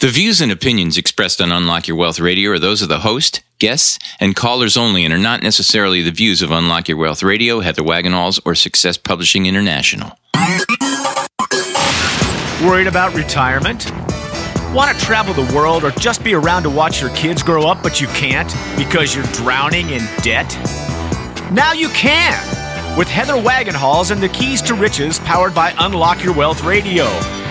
The views and opinions expressed on Unlock Your Wealth Radio are those of the host, guests, and callers only and are not necessarily the views of Unlock Your Wealth Radio, Heather Wagenhals, or Success Publishing International. Worried about retirement? Want to travel the world or just be around to watch your kids grow up, but you can't because you're drowning in debt? Now you can! With Heather Wagenhals and the Keys to Riches powered by Unlock Your Wealth Radio.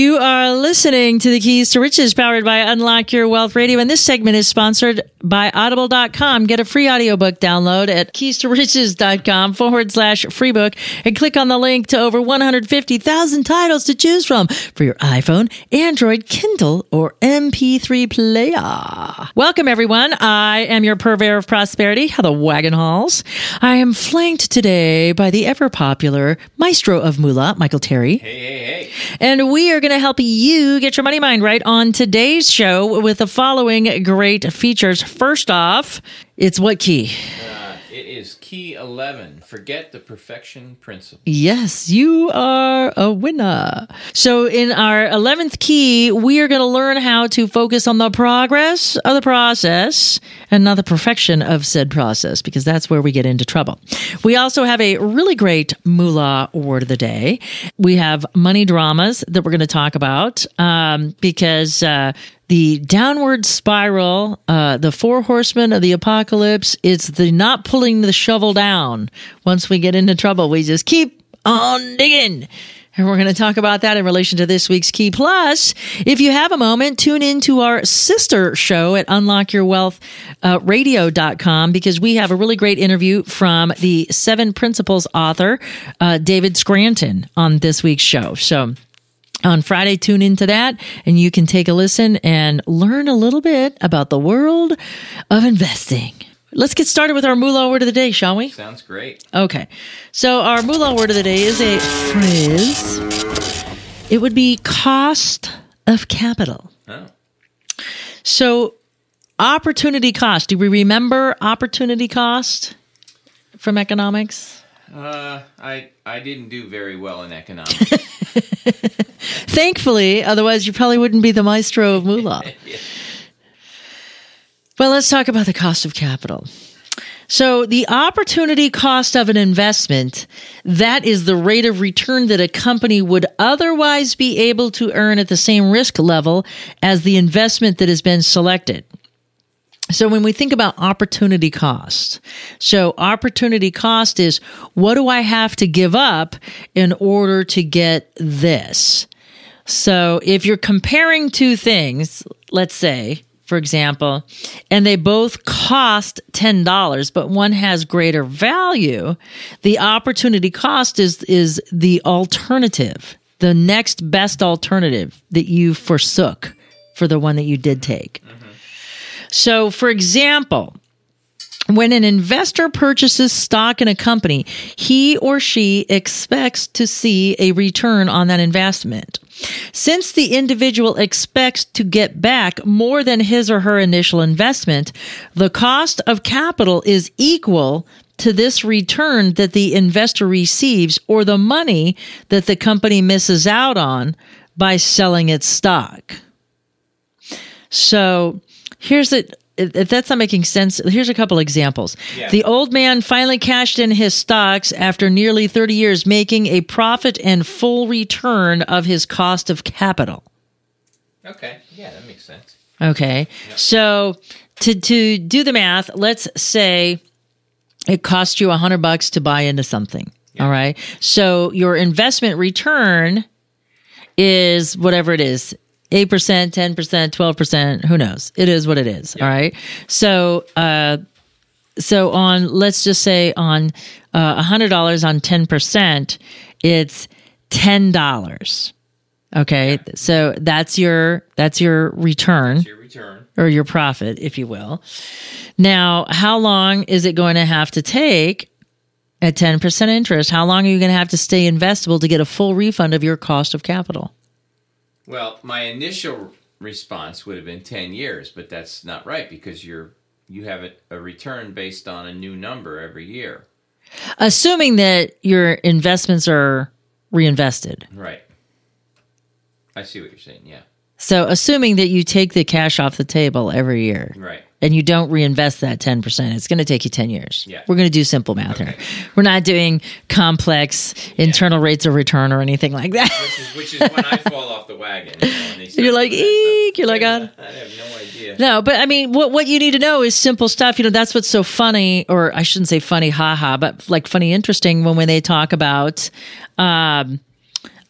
You are listening to the Keys to Riches powered by Unlock Your Wealth Radio. And this segment is sponsored by audible.com. Get a free audiobook download at keys to riches.com forward slash free book and click on the link to over 150,000 titles to choose from for your iPhone, Android, Kindle, or MP3 player. Welcome, everyone. I am your purveyor of prosperity, the Wagon Wagenhals. I am flanked today by the ever popular maestro of moolah, Michael Terry. Hey, hey, hey. And we are going to help you get your money mind right on today's show with the following great features. First off, it's what key? Uh, it is key 11. Forget the perfection principle. Yes, you are a winner. So, in our 11th key, we are going to learn how to focus on the progress of the process and not the perfection of said process, because that's where we get into trouble. We also have a really great moolah word of the day. We have money dramas that we're going to talk about um, because. Uh, the downward spiral, uh, the four horsemen of the apocalypse, it's the not pulling the shovel down. Once we get into trouble, we just keep on digging. And we're going to talk about that in relation to this week's key. Plus, if you have a moment, tune in to our sister show at unlockyourwealthradio.com because we have a really great interview from the Seven Principles author, uh, David Scranton, on this week's show. So, on Friday, tune into that and you can take a listen and learn a little bit about the world of investing. Let's get started with our moolah word of the day, shall we? Sounds great. Okay. So, our moolah word of the day is a phrase. It would be cost of capital. Oh. So, opportunity cost. Do we remember opportunity cost from economics? Uh, I I didn't do very well in economics. Thankfully, otherwise, you probably wouldn't be the maestro of moolah. Well, let's talk about the cost of capital. So, the opportunity cost of an investment, that is the rate of return that a company would otherwise be able to earn at the same risk level as the investment that has been selected. So when we think about opportunity cost, so opportunity cost is what do I have to give up in order to get this? So if you're comparing two things, let's say, for example, and they both cost $10, but one has greater value, the opportunity cost is, is the alternative, the next best alternative that you forsook for the one that you did take. So, for example, when an investor purchases stock in a company, he or she expects to see a return on that investment. Since the individual expects to get back more than his or her initial investment, the cost of capital is equal to this return that the investor receives or the money that the company misses out on by selling its stock. So here's it. If that's not making sense, here's a couple examples. Yeah. The old man finally cashed in his stocks after nearly 30 years, making a profit and full return of his cost of capital. okay. Yeah, that makes sense. Okay. So to to do the math, let's say it cost you a hundred bucks to buy into something. All right. So your investment return is whatever it is. 8%, 10%, 12%, who knows? It is what it is. All right. So, uh, so on, let's just say on uh, $100 on 10%, it's ten dollars. Okay, so that's your that's your return Your return. or your profit, if you will. Now, how long is it going to have to take at ten percent interest? How long are you going to have to stay investable to get a full refund of your cost of capital? Well, my initial response would have been 10 years, but that's not right because you're you have a, a return based on a new number every year. Assuming that your investments are reinvested. Right. I see what you're saying. Yeah. So, assuming that you take the cash off the table every year Right. And you don't reinvest that 10%, it's going to take you 10 years. Yeah. We're going to do simple math here. We're not doing complex internal rates of return or anything like that. Which is which is when I fall off the wagon. You know, you're like, eek. You're like. "God." I have no idea. No, but I mean, what what you need to know is simple stuff. You know, that's what's so funny, or I shouldn't say funny, haha, but like funny, interesting when when they talk about, um,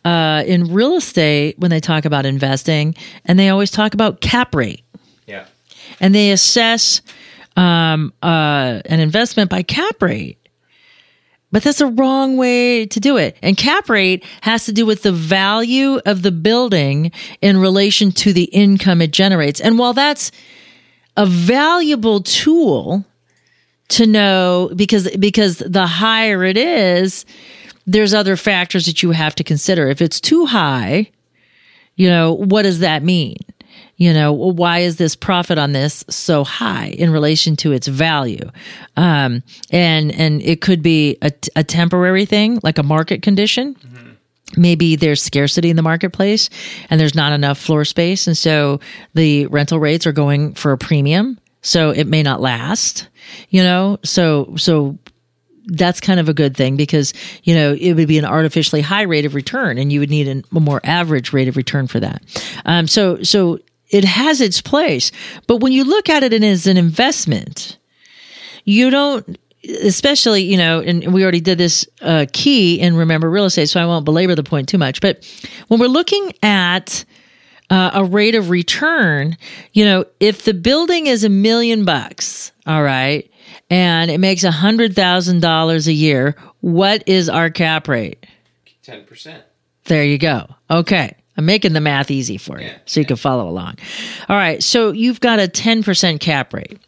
uh, in real estate when they talk about investing, and they always talk about cap rate, Yeah. And they assess um, uh, an investment by cap rate. But that's a wrong way to do it. And cap rate has to do with the value of the building in relation to the income it generates. And while that's a valuable tool to know because because the higher it is, there's other factors that you have to consider. If it's too high, you know, what does that mean? You know, why is this profit on this so high in relation to its value? Um, and and it could be a, a temporary thing, like a market condition. Maybe there's scarcity in the marketplace, and there's not enough floor space, and so the rental rates are going for a premium. So it may not last. You know, so so that's kind of a good thing because you know it would be an artificially high rate of return and you would need an, a more average rate of return for that um, so so it has its place but when you look at it as an investment you don't especially you know and we already did this uh, key in remember real estate so i won't belabor the point too much but when we're looking at uh, a rate of return, you know, if the building is a million bucks, all right, and it makes a hundred thousand dollars a year, what is our cap rate? Ten percent. There you go. Okay. I'm making the math easy for you Yeah, so you can follow along. All right. So you've got a 10% cap rate.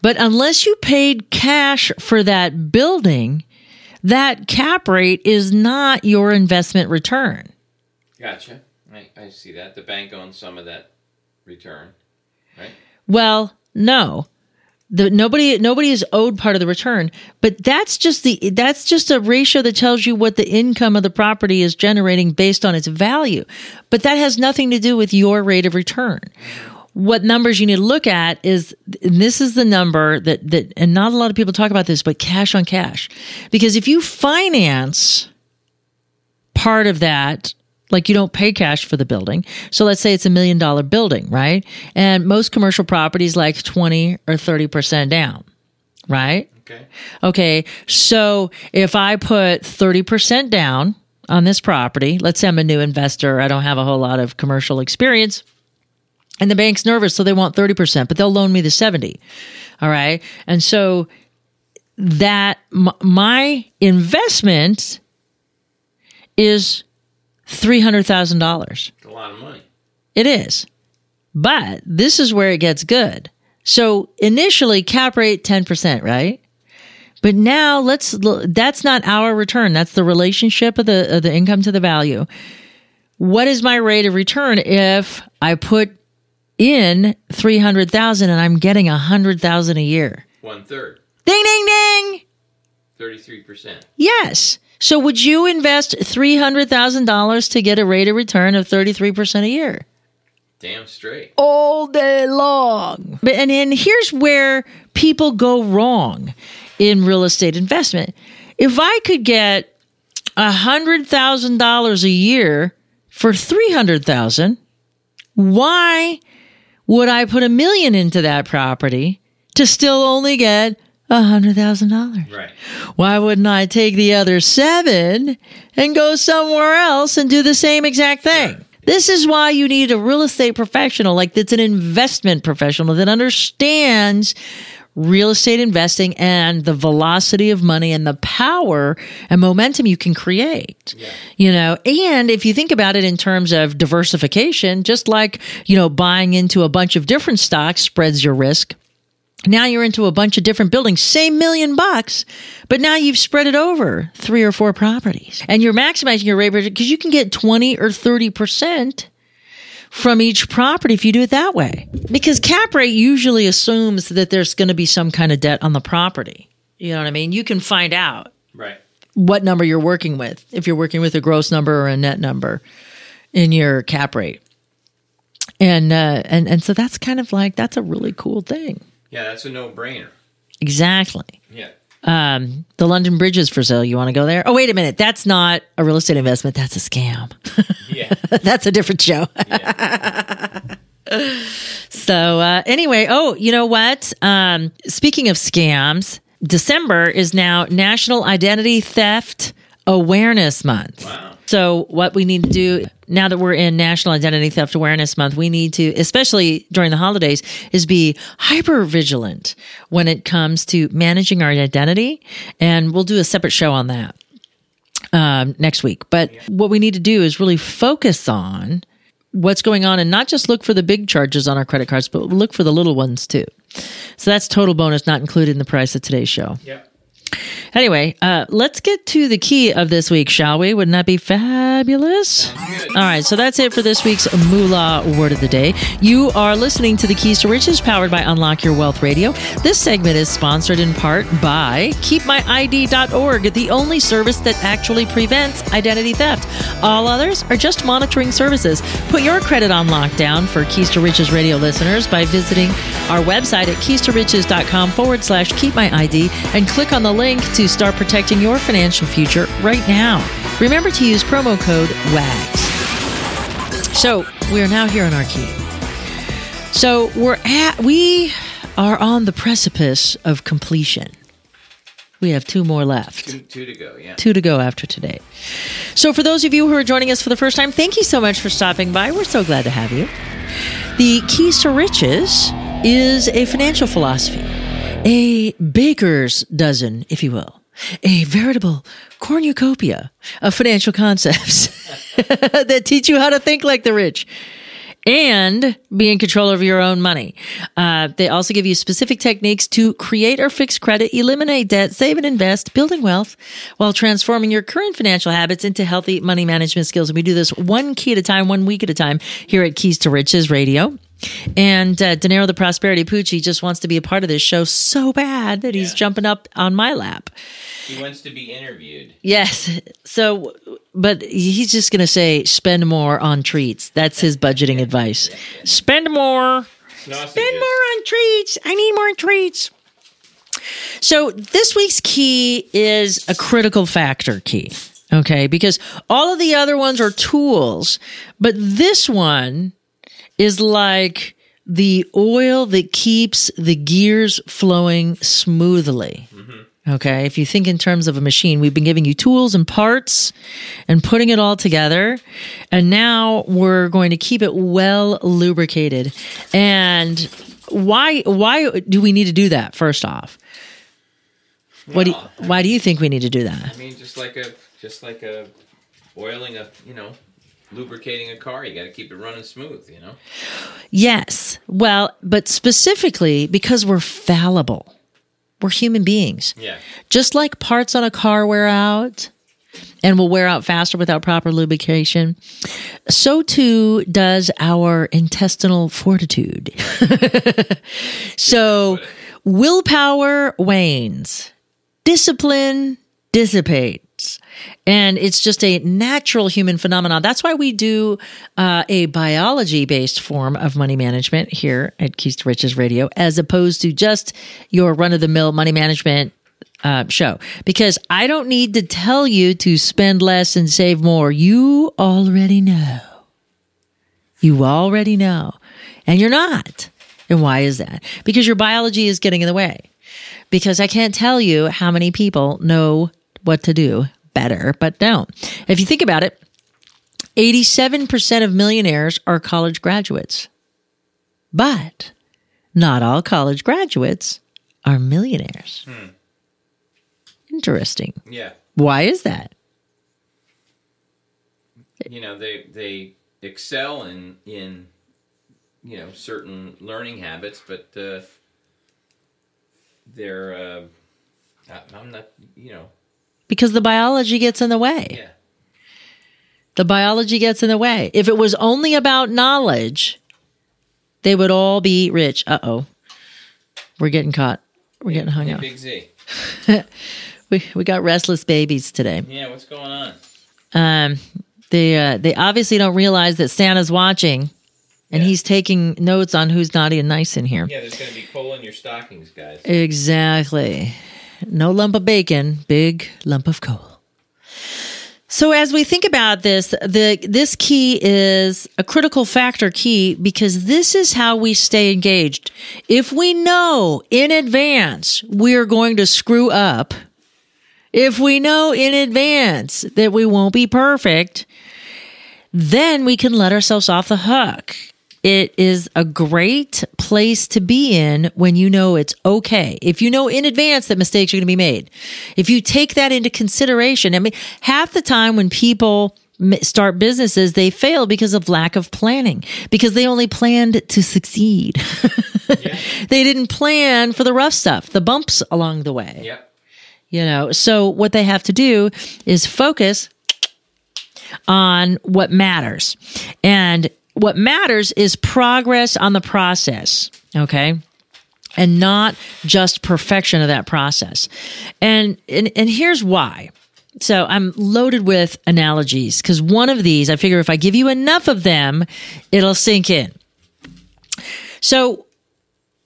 But unless you paid cash for that building, that cap rate is not your investment return. Gotcha. I, I see that. The bank owns some of that return, right? Well, no. The, nobody nobody is owed part of the return, but that's just the that's just a ratio that tells you what the income of the property is generating based on its value. But that has nothing to do with your rate of return. What numbers you need to look at is this is the number that that and not a lot of people talk about this, but cash on cash. Because if you finance part of that like you don't pay cash for the building. So let's say it's a million dollar building, right? And most commercial properties like 20 or 30% down, right? Okay. Okay. So if I put 30% down on this property, let's say I'm a new investor, I don't have a whole lot of commercial experience. And the bank's nervous, so they want 30%, but they'll loan me the 70. All right. And so that m- my investment is $300,000. It's a lot of money. It is. But this is where it gets good. So initially cap rate 10%, right? But now let's look, that's not our return. That's the relationship of the of the income to the value. What is my rate of return if I put in 300,000 and I'm getting 100,000 a year? One third. Ding ding ding. Thirty-three percent. Yes. So would you invest $300,000 to get a rate of return of 33% a year? Damn straight. all day long. But and, and here's where people go wrong in real estate investment. If I could get a hundred thousand dollars a year for three hundred thousand, why would I put a million into that property to still only get a hundred thousand dollars? Right. Why wouldn't I take the other seven and go somewhere else and do the same exact thing? This is why you need a real estate professional, like that's an investment professional that understands real estate investing and the velocity of money and the power and momentum you can create. You know, and if you think about it in terms of diversification, just like, you know, buying into a bunch of different stocks spreads your risk. Now you're into a bunch of different buildings, same million bucks, but now you've spread it over three or four properties and you're maximizing your rate because you can get 20 or 30% from each property if you do it that way. Because cap rate usually assumes that there's going to be some kind of debt on the property. You know what I mean? You can find out Right. what number you're working with, if you're working with a gross number or a net number in your cap rate. And uh, and and so that's kind of like that's a really cool thing. Yeah, that's a no-brainer. Exactly. Yeah. Um, the London Bridge is for sale. You want to go there? Oh, wait a minute. That's not a real estate investment. That's a scam. Yeah. That's a different show. so uh, anyway, oh, you know what? Um, speaking of scams, December is now National Identity Theft Awareness Month. Wow. So what we need to do now that we're in National Identity Theft Awareness Month, we need to, especially during the holidays, is be hyper vigilant when it comes to managing our identity. And we'll do a separate show on that um, next week. But what we need to do is really focus on what's going on and not just look for the big charges on our credit cards, but look for the little ones too. So that's total bonus, not included in the price of today's show. Yep. Anyway, uh, let's get to the key of this week, shall we? Wouldn't that be fabulous? All right, so that's it for this week's Moolah Word of the Day. You are listening to the Keys to Riches powered by Unlock Your Wealth Radio. This segment is sponsored in part by KeepMyID.org, the only service that actually prevents identity theft. All others are just monitoring services. Put your credit on lockdown for Keys to Riches radio listeners by visiting our website at keys-to-riches.com forward slash keep my ID and click on the link to start protecting your financial future right now. Remember to use promo code WAGS. So we are now here on our key. So we're at we are on the precipice of completion. We have two more left Two, two to go. Yeah. two to go after today. So, for those of you who are joining us for the first time, thank you so much for stopping by. We're so glad to have you. The Keys to Riches is a financial philosophy, a baker's dozen, if you will, a veritable cornucopia of financial concepts that teach you how to think like the rich and be in control of your own money. Uh, they also give you specific techniques to create or fix credit, eliminate debt, save and invest, building wealth while transforming your current financial habits into healthy money management skills. And we do this one key at a time, one week at a time here at Keys to Riches Radio. And uh, De Niro the Prosperity Poochie just wants to be a part of this show so bad that he's Yeah. jumping up on my lap. He wants to be interviewed. Yes. So, but he's just going to say spend more on treats. That's his budgeting advice. Spend more. Spend more on treats. I need more treats. So, this week's key is a critical factor key. Okay. Because all of the other ones are tools, but this one is like the oil that keeps the gears flowing smoothly. Okay. If you think in terms of a machine, we've been giving you tools and parts and putting it all together. And now we're going to keep it well lubricated. And why, why do we need to do that first off? What do you, why do you think we need to do that? I mean, just like a, just like a, oiling a, you know, lubricating a car. You got to keep it running smooth. You know. Yes. Well, but specifically because we're fallible. We're human beings. Yeah. Just like parts on a car wear out and will wear out faster without proper lubrication, so too does our intestinal fortitude. so willpower wanes, discipline And it's just a natural human phenomenon. That's why we do uh, a biology based form of money management here at Keys to Riches Radio, as opposed to just your run of the mill money management uh, show. Because I don't need to tell you to spend less and save more. You already know. You already know. And you're not. And why is that? Because your biology is getting in the way. Because I can't tell you how many people know what to do better, but don't. If you think about it, 87% of millionaires are college graduates. But not all college graduates are millionaires. Interesting. Yeah. Why is that? You know, they they excel in in you know certain learning habits, but uh, they're uh, I'm not you know Because the biology gets in the way. yeah The biology gets in the way. If it was only about knowledge, they would all be rich. Uh oh. We're getting caught. We're getting hung Hey, out. Big Z. We, we got restless babies today. Yeah, what's going on? Um, they uh, they obviously don't realize that Santa's watching, and Yeah. he's taking notes on who's naughty and nice in here. Yeah, there's going to be coal in your stockings, guys. Exactly. No lump of bacon, big lump of coal. So as we think about this, the this key is a critical factor key because this is how we stay engaged. If we know in advance we're going to screw up, if we know in advance that we won't be perfect, then we can let ourselves off the hook. It is a great place to be in when you know it's okay. If you know in advance that mistakes are going to be made, if you take that into consideration, I mean, half the time when people start businesses, they fail because of lack of planning, because they only planned to succeed. they didn't plan for the rough stuff, the bumps along the way Yep. you know so what they have to do is focus on what matters and what matters is progress on the process okay? And not just perfection of that process. And and, and here's why. So i'm loaded with analogies because one of these i figure if i give you enough of them it'll sink in. So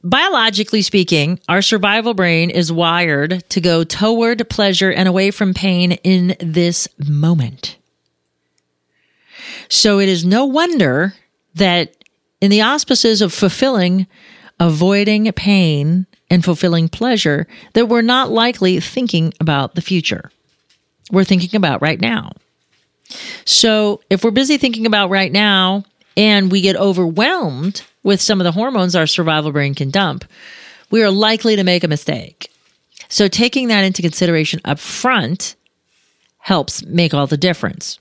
biologically speaking, our survival brain is wired to go toward pleasure and away from pain in this moment. So it is no wonder that in the auspices of fulfilling, avoiding pain, and fulfilling pleasure, that we're not likely thinking about the future. We're thinking about right now. So if we're busy thinking about right now and we get overwhelmed with some of the hormones our survival brain can dump, we are likely to make a mistake. So taking that into consideration up front helps make all the difference.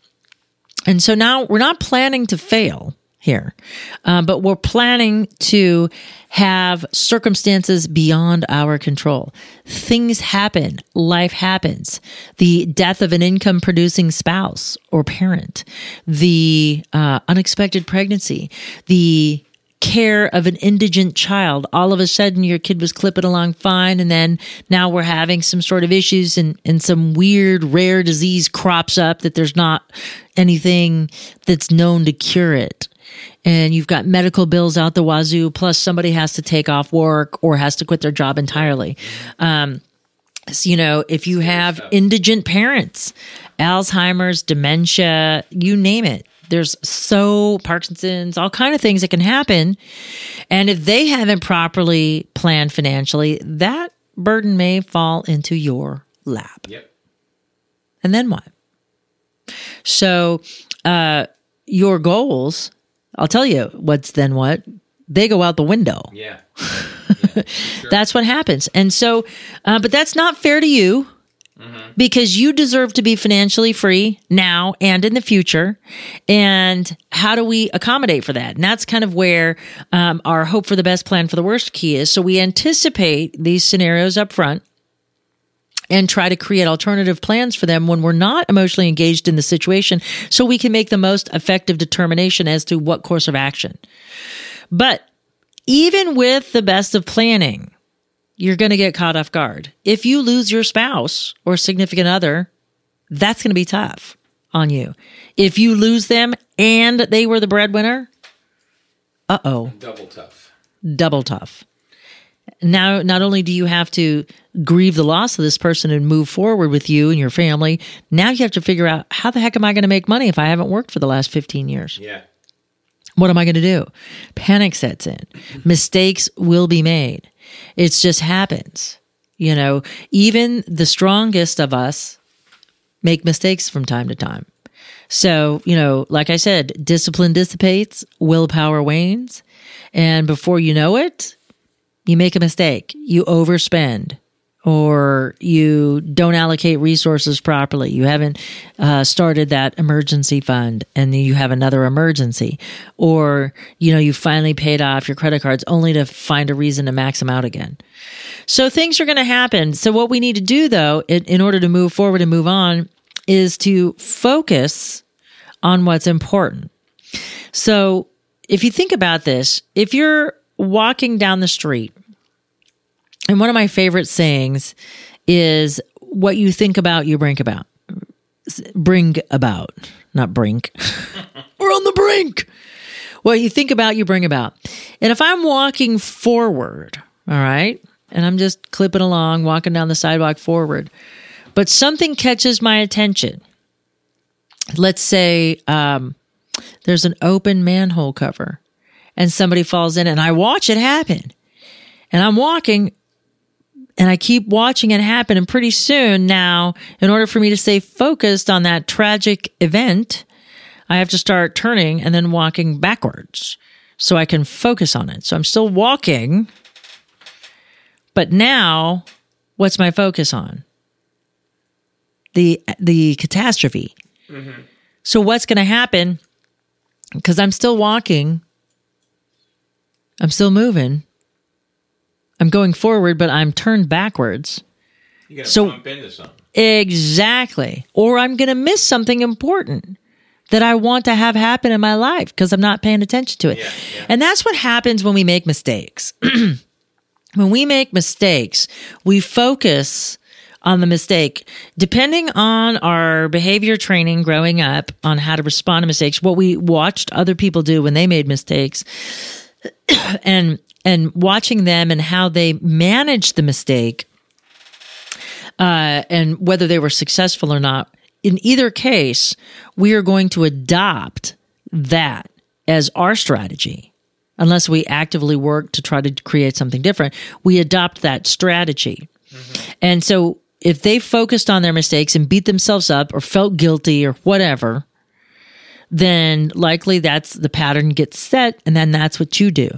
And so now we're not planning to fail here, uh, but we're planning to have circumstances beyond our control. Things happen, life happens. The death of an income producing spouse or parent, the uh, unexpected pregnancy, the care of an indigent child. All of a sudden, your kid was clipping along fine, and then now we're having some sort of issues, and, and some weird rare disease crops up that there's not anything that's known to cure it. And you've got medical bills out the wazoo, plus somebody has to take off work or has to quit their job entirely. Um, so, you know, if you have indigent parents, Alzheimer's, dementia, you name it. There's so Parkinson's, all kind of things that can happen. And if they haven't properly planned financially, that burden may fall into your lap. Yep. And then what? So, uh, your goals, I'll tell you what's then what, they go out the window. Yeah. That's what happens. And so, uh, but that's not fair to you because you deserve to be financially free now and in the future. And how do we accommodate for that? And that's kind of where um, our hope for the best plan for the worst key is. So we anticipate these scenarios up front and try to create alternative plans for them when we're not emotionally engaged in the situation so we can make the most effective determination as to what course of action. But even with the best of planning, you're going to get caught off guard. If you lose your spouse or significant other, that's going to be tough on you. If you lose them and they were the breadwinner, uh oh, Double tough. double tough. Now, not only do you have to grieve the loss of this person and move forward with you and your family, now you have to figure out how the heck am I going to make money if I haven't worked for the last 15 years? Yeah. What am I going to do? Panic sets in. Mistakes will be made. It just happens. You know, even the strongest of us make mistakes from time to time. So, you know, like I said, discipline dissipates, willpower wanes. And before you know it, you make a mistake, you overspend, or you don't allocate resources properly. You haven't uh, started that emergency fund and you have another emergency. Or, you know, you finally paid off your credit cards only to find a reason to max them out again. So things are going to happen. So what we need to do though, in, in order to move forward and move on is to focus on what's important. So if you think about this, if you're walking down the street and one of my favorite sayings is what you think about, you bring about. Bring about, not brink. We're on the brink. What you think about, you bring about. And if I'm walking forward, all right, and I'm just clipping along, walking down the sidewalk forward, but something catches my attention. Let's say um, there's an open manhole cover and somebody falls in, and I watch it happen. And I'm walking and I keep watching it happen. And pretty soon now, in order for me to stay focused on that tragic event, I have to start turning and then walking backwards so I can focus on it. So I'm still walking, but now what's my focus on? The the catastrophe. Mm-hmm. So what's going to happen? Because I'm still walking, I'm still moving. I'm going forward, but I'm turned backwards. You gotta So- bump into something. Exactly. Or I'm going to miss something important that I want to have happen in my life because I'm not paying attention to it. Yeah, yeah. And that's what happens when we make mistakes. when we make mistakes, we focus on the mistake. Depending on our behavior training growing up on how to respond to mistakes, what we watched other people do when they made mistakes, and and watching them and how they managed the mistake uh, and whether they were successful or not. In either case, we are going to adopt that as our strategy. Unless we actively work to try to create something different, we adopt that strategy. And so if they focused on their mistakes and beat themselves up or felt guilty or whatever, then likely that's the pattern gets set and then that's what you do.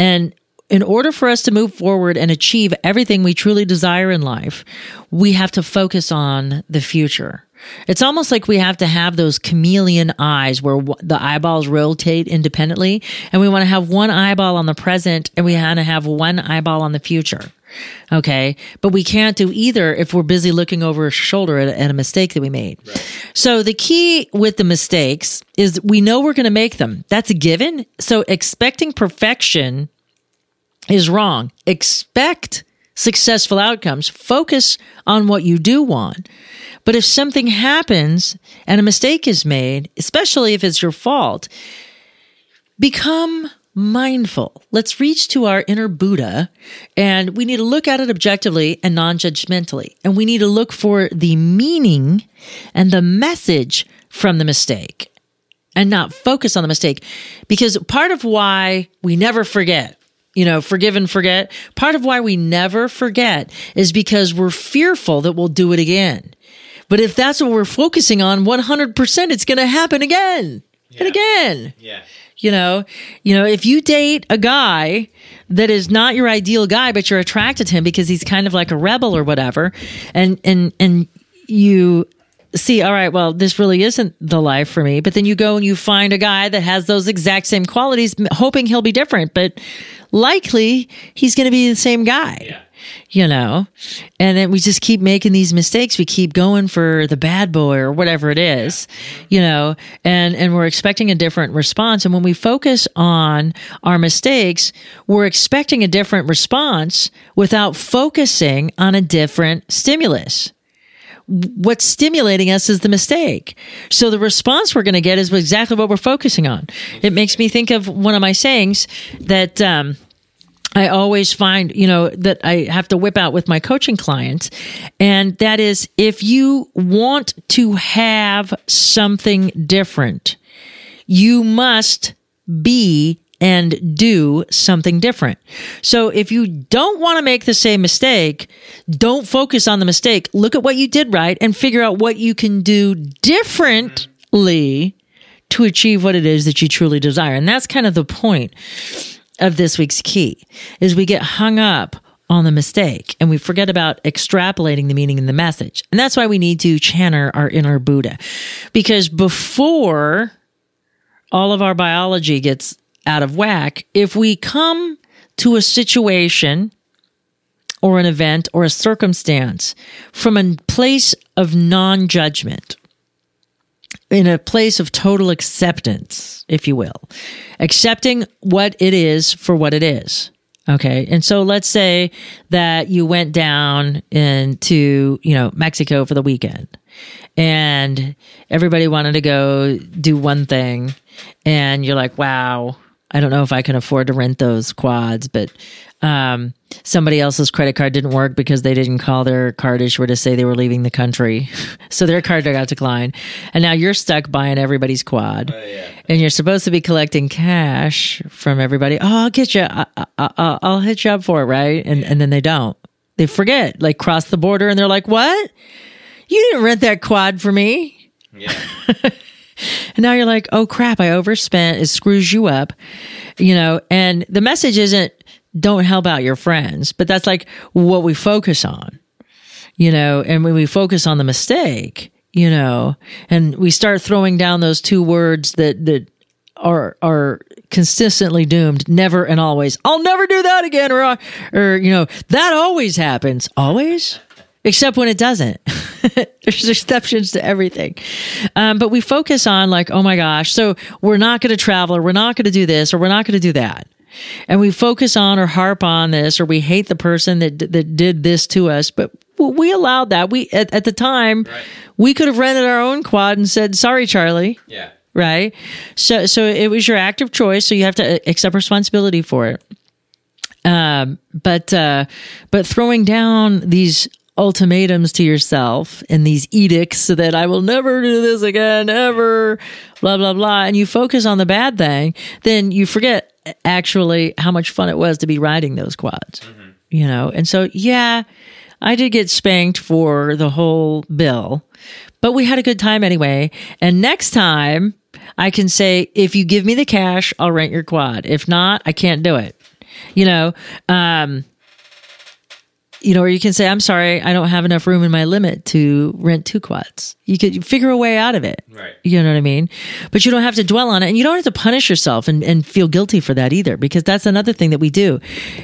And in order for us to move forward and achieve everything we truly desire in life, we have to focus on the future. It's almost like we have to have those chameleon eyes where w- the eyeballs rotate independently, and we want to have one eyeball on the present and we want to have one eyeball on the future. Okay. But we can't do either if we're busy looking over a shoulder at, at a mistake that we made. So the key with the mistakes is we know we're going to make them. That's a given. So expecting perfection is wrong. Expect successful outcomes. Focus on what you do want. But if something happens and a mistake is made, especially if it's your fault, become mindful. Let's reach to our inner Buddha and we need to look at it objectively and non judgmentally. And we need to look for the meaning and the message from the mistake and not focus on the mistake. Because part of why we never forget, you know, forgive and forget, part of why we never forget is because we're fearful that we'll do it again. But if that's what we're focusing on, 100% it's going to happen again and again. Yeah. You know, you know, if you date a guy that is not your ideal guy, but you're attracted to him because he's kind of like a rebel or whatever, and and and you see, all right, well, this really isn't the life for me. But then you go and you find a guy that has those exact same qualities, hoping he'll be different, but likely he's going to be the same guy Yeah. you know? And then we just keep making these mistakes. We keep going for the bad boy or whatever it is you know? And and we're expecting a different response. And when we focus on our mistakes we're expecting a different response without focusing on a different stimulus what's stimulating us is the mistake. So the response we're going to get is exactly what we're focusing on. It makes me think of one of my sayings that, um, I always find, you know, that I have to whip out with my coaching clients. And that is if you want to have something different, you must be and do something different. So if you don't want to make the same mistake, don't focus on the mistake. Look at what you did right and figure out what you can do differently to achieve what it is that you truly desire. And that's kind of the point of this week's key is we get hung up on the mistake and we forget about extrapolating the meaning in the message. And that's why we need to channel our inner Buddha. Because before all of our biology gets out of whack, if we come to a situation or an event or a circumstance from a place of non judgment, in a place of total acceptance, if you will, accepting what it is for what it is. Okay. And so let's say that you went down into, you know, Mexico for the weekend and everybody wanted to go do one thing and you're like, wow, I don't know if I can afford to rent those quads, but um, somebody else's credit card didn't work because they didn't call their card issuer to say they were leaving the country. so their card got declined. And now you're stuck buying everybody's quad. Oh, yeah. And you're supposed to be collecting cash from everybody. Oh, I'll get you. I, will hit you up for it, right? And, and then they don't. They forget, like cross the border and they're like, what? You didn't rent that quad for me. Yeah. and now you're like, oh crap, I overspent. It screws you up, you know, and the message isn't don't help out your friends. But that's like what we focus on, you know, and when we focus on the mistake, you know, and we start throwing down those two words that, that are, are consistently doomed, never and always. I'll never do that again. Or, or, you know, that always happens. Always? Except when it doesn't. There's exceptions to everything. Um, but we focus on like, oh my gosh, so we're not going to travel or we're not going to do this or we're not going to do that and we focus on or harp on this or we hate the person that that did this to us but we allowed that we at, at the time right. we could have rented our own quad and said sorry charlie yeah right so so it was your active choice so you have to uh, accept responsibility for it um, but uh, but throwing down these ultimatums to yourself and these edicts so that I will never do this again, ever, blah, blah, blah, and you focus on the bad thing, then you forget actually how much fun it was to be riding those quads. Mm-hmm. You know, and so yeah, I did get spanked for the whole bill, but we had a good time anyway. And next time I can say, if you give me the cash, I'll rent your quad. If not, I can't do it. You know, um, you know, or you can say, I'm sorry, I don't have enough room in my limit to rent two quads. You could figure a way out of it. Right. You know what I mean? But you don't have to dwell on it and you don't have to punish yourself and, and feel guilty for that either, because that's another thing that we do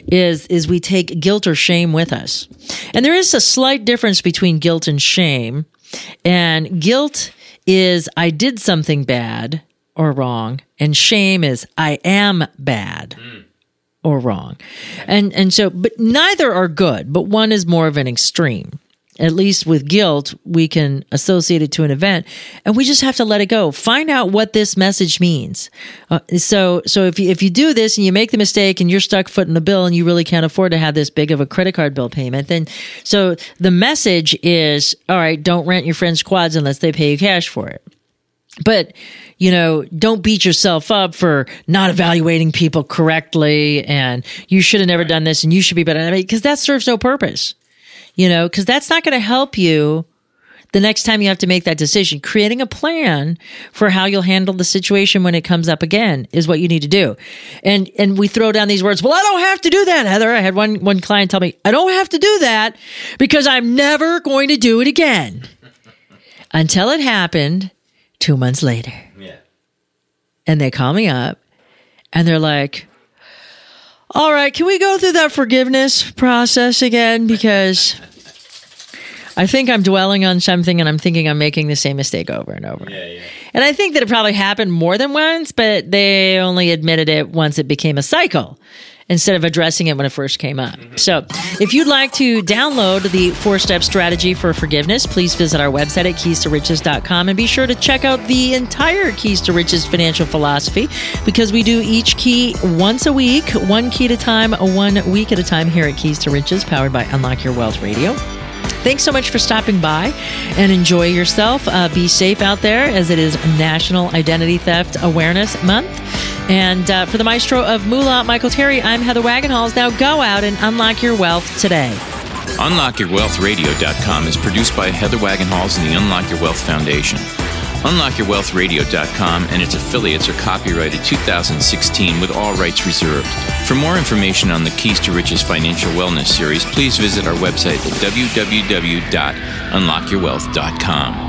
is, is we take guilt or shame with us. And there is a slight difference between guilt and shame. And guilt is I did something bad or wrong. And shame is I am bad. Mm or wrong. And and so but neither are good, but one is more of an extreme. At least with guilt, we can associate it to an event and we just have to let it go. Find out what this message means. Uh, so, so if you, if you do this and you make the mistake and you're stuck footing the bill and you really can't afford to have this big of a credit card bill payment, then so the message is, all right, don't rent your friends quads unless they pay you cash for it. But, you know, don't beat yourself up for not evaluating people correctly and you should have never done this and you should be better. I mean, because that serves no purpose, you know, because that's not going to help you the next time you have to make that decision. Creating a plan for how you'll handle the situation when it comes up again is what you need to do. And and we throw down these words, well, I don't have to do that, Heather. I had one one client tell me, I don't have to do that because I'm never going to do it again. Until it happened two months later. Yeah. And they call me up and they're like, all right, can we go through that forgiveness process again? Because I think I'm dwelling on something and I'm thinking I'm making the same mistake over and over. Yeah, yeah. And I think that it probably happened more than once, but they only admitted it once it became a cycle instead of addressing it when it first came up. So, if you'd like to download the four step strategy for forgiveness, please visit our website at keys to riches.com and be sure to check out the entire Keys to Riches financial philosophy because we do each key once a week, one key at a time, one week at a time here at Keys to Riches, powered by Unlock Your Wealth Radio. Thanks so much for stopping by and enjoy yourself. Uh, be safe out there as it is National Identity Theft Awareness Month. And uh, for the maestro of Moolah, Michael Terry, I'm Heather Wagenhals. Now go out and unlock your wealth today. UnlockYourWealthRadio.com is produced by Heather Wagenhals and the Unlock Your Wealth Foundation. UnlockYourWealthRadio.com and its affiliates are copyrighted 2016 with all rights reserved. For more information on the Keys to Riches Financial Wellness series, please visit our website at www.unlockyourwealth.com.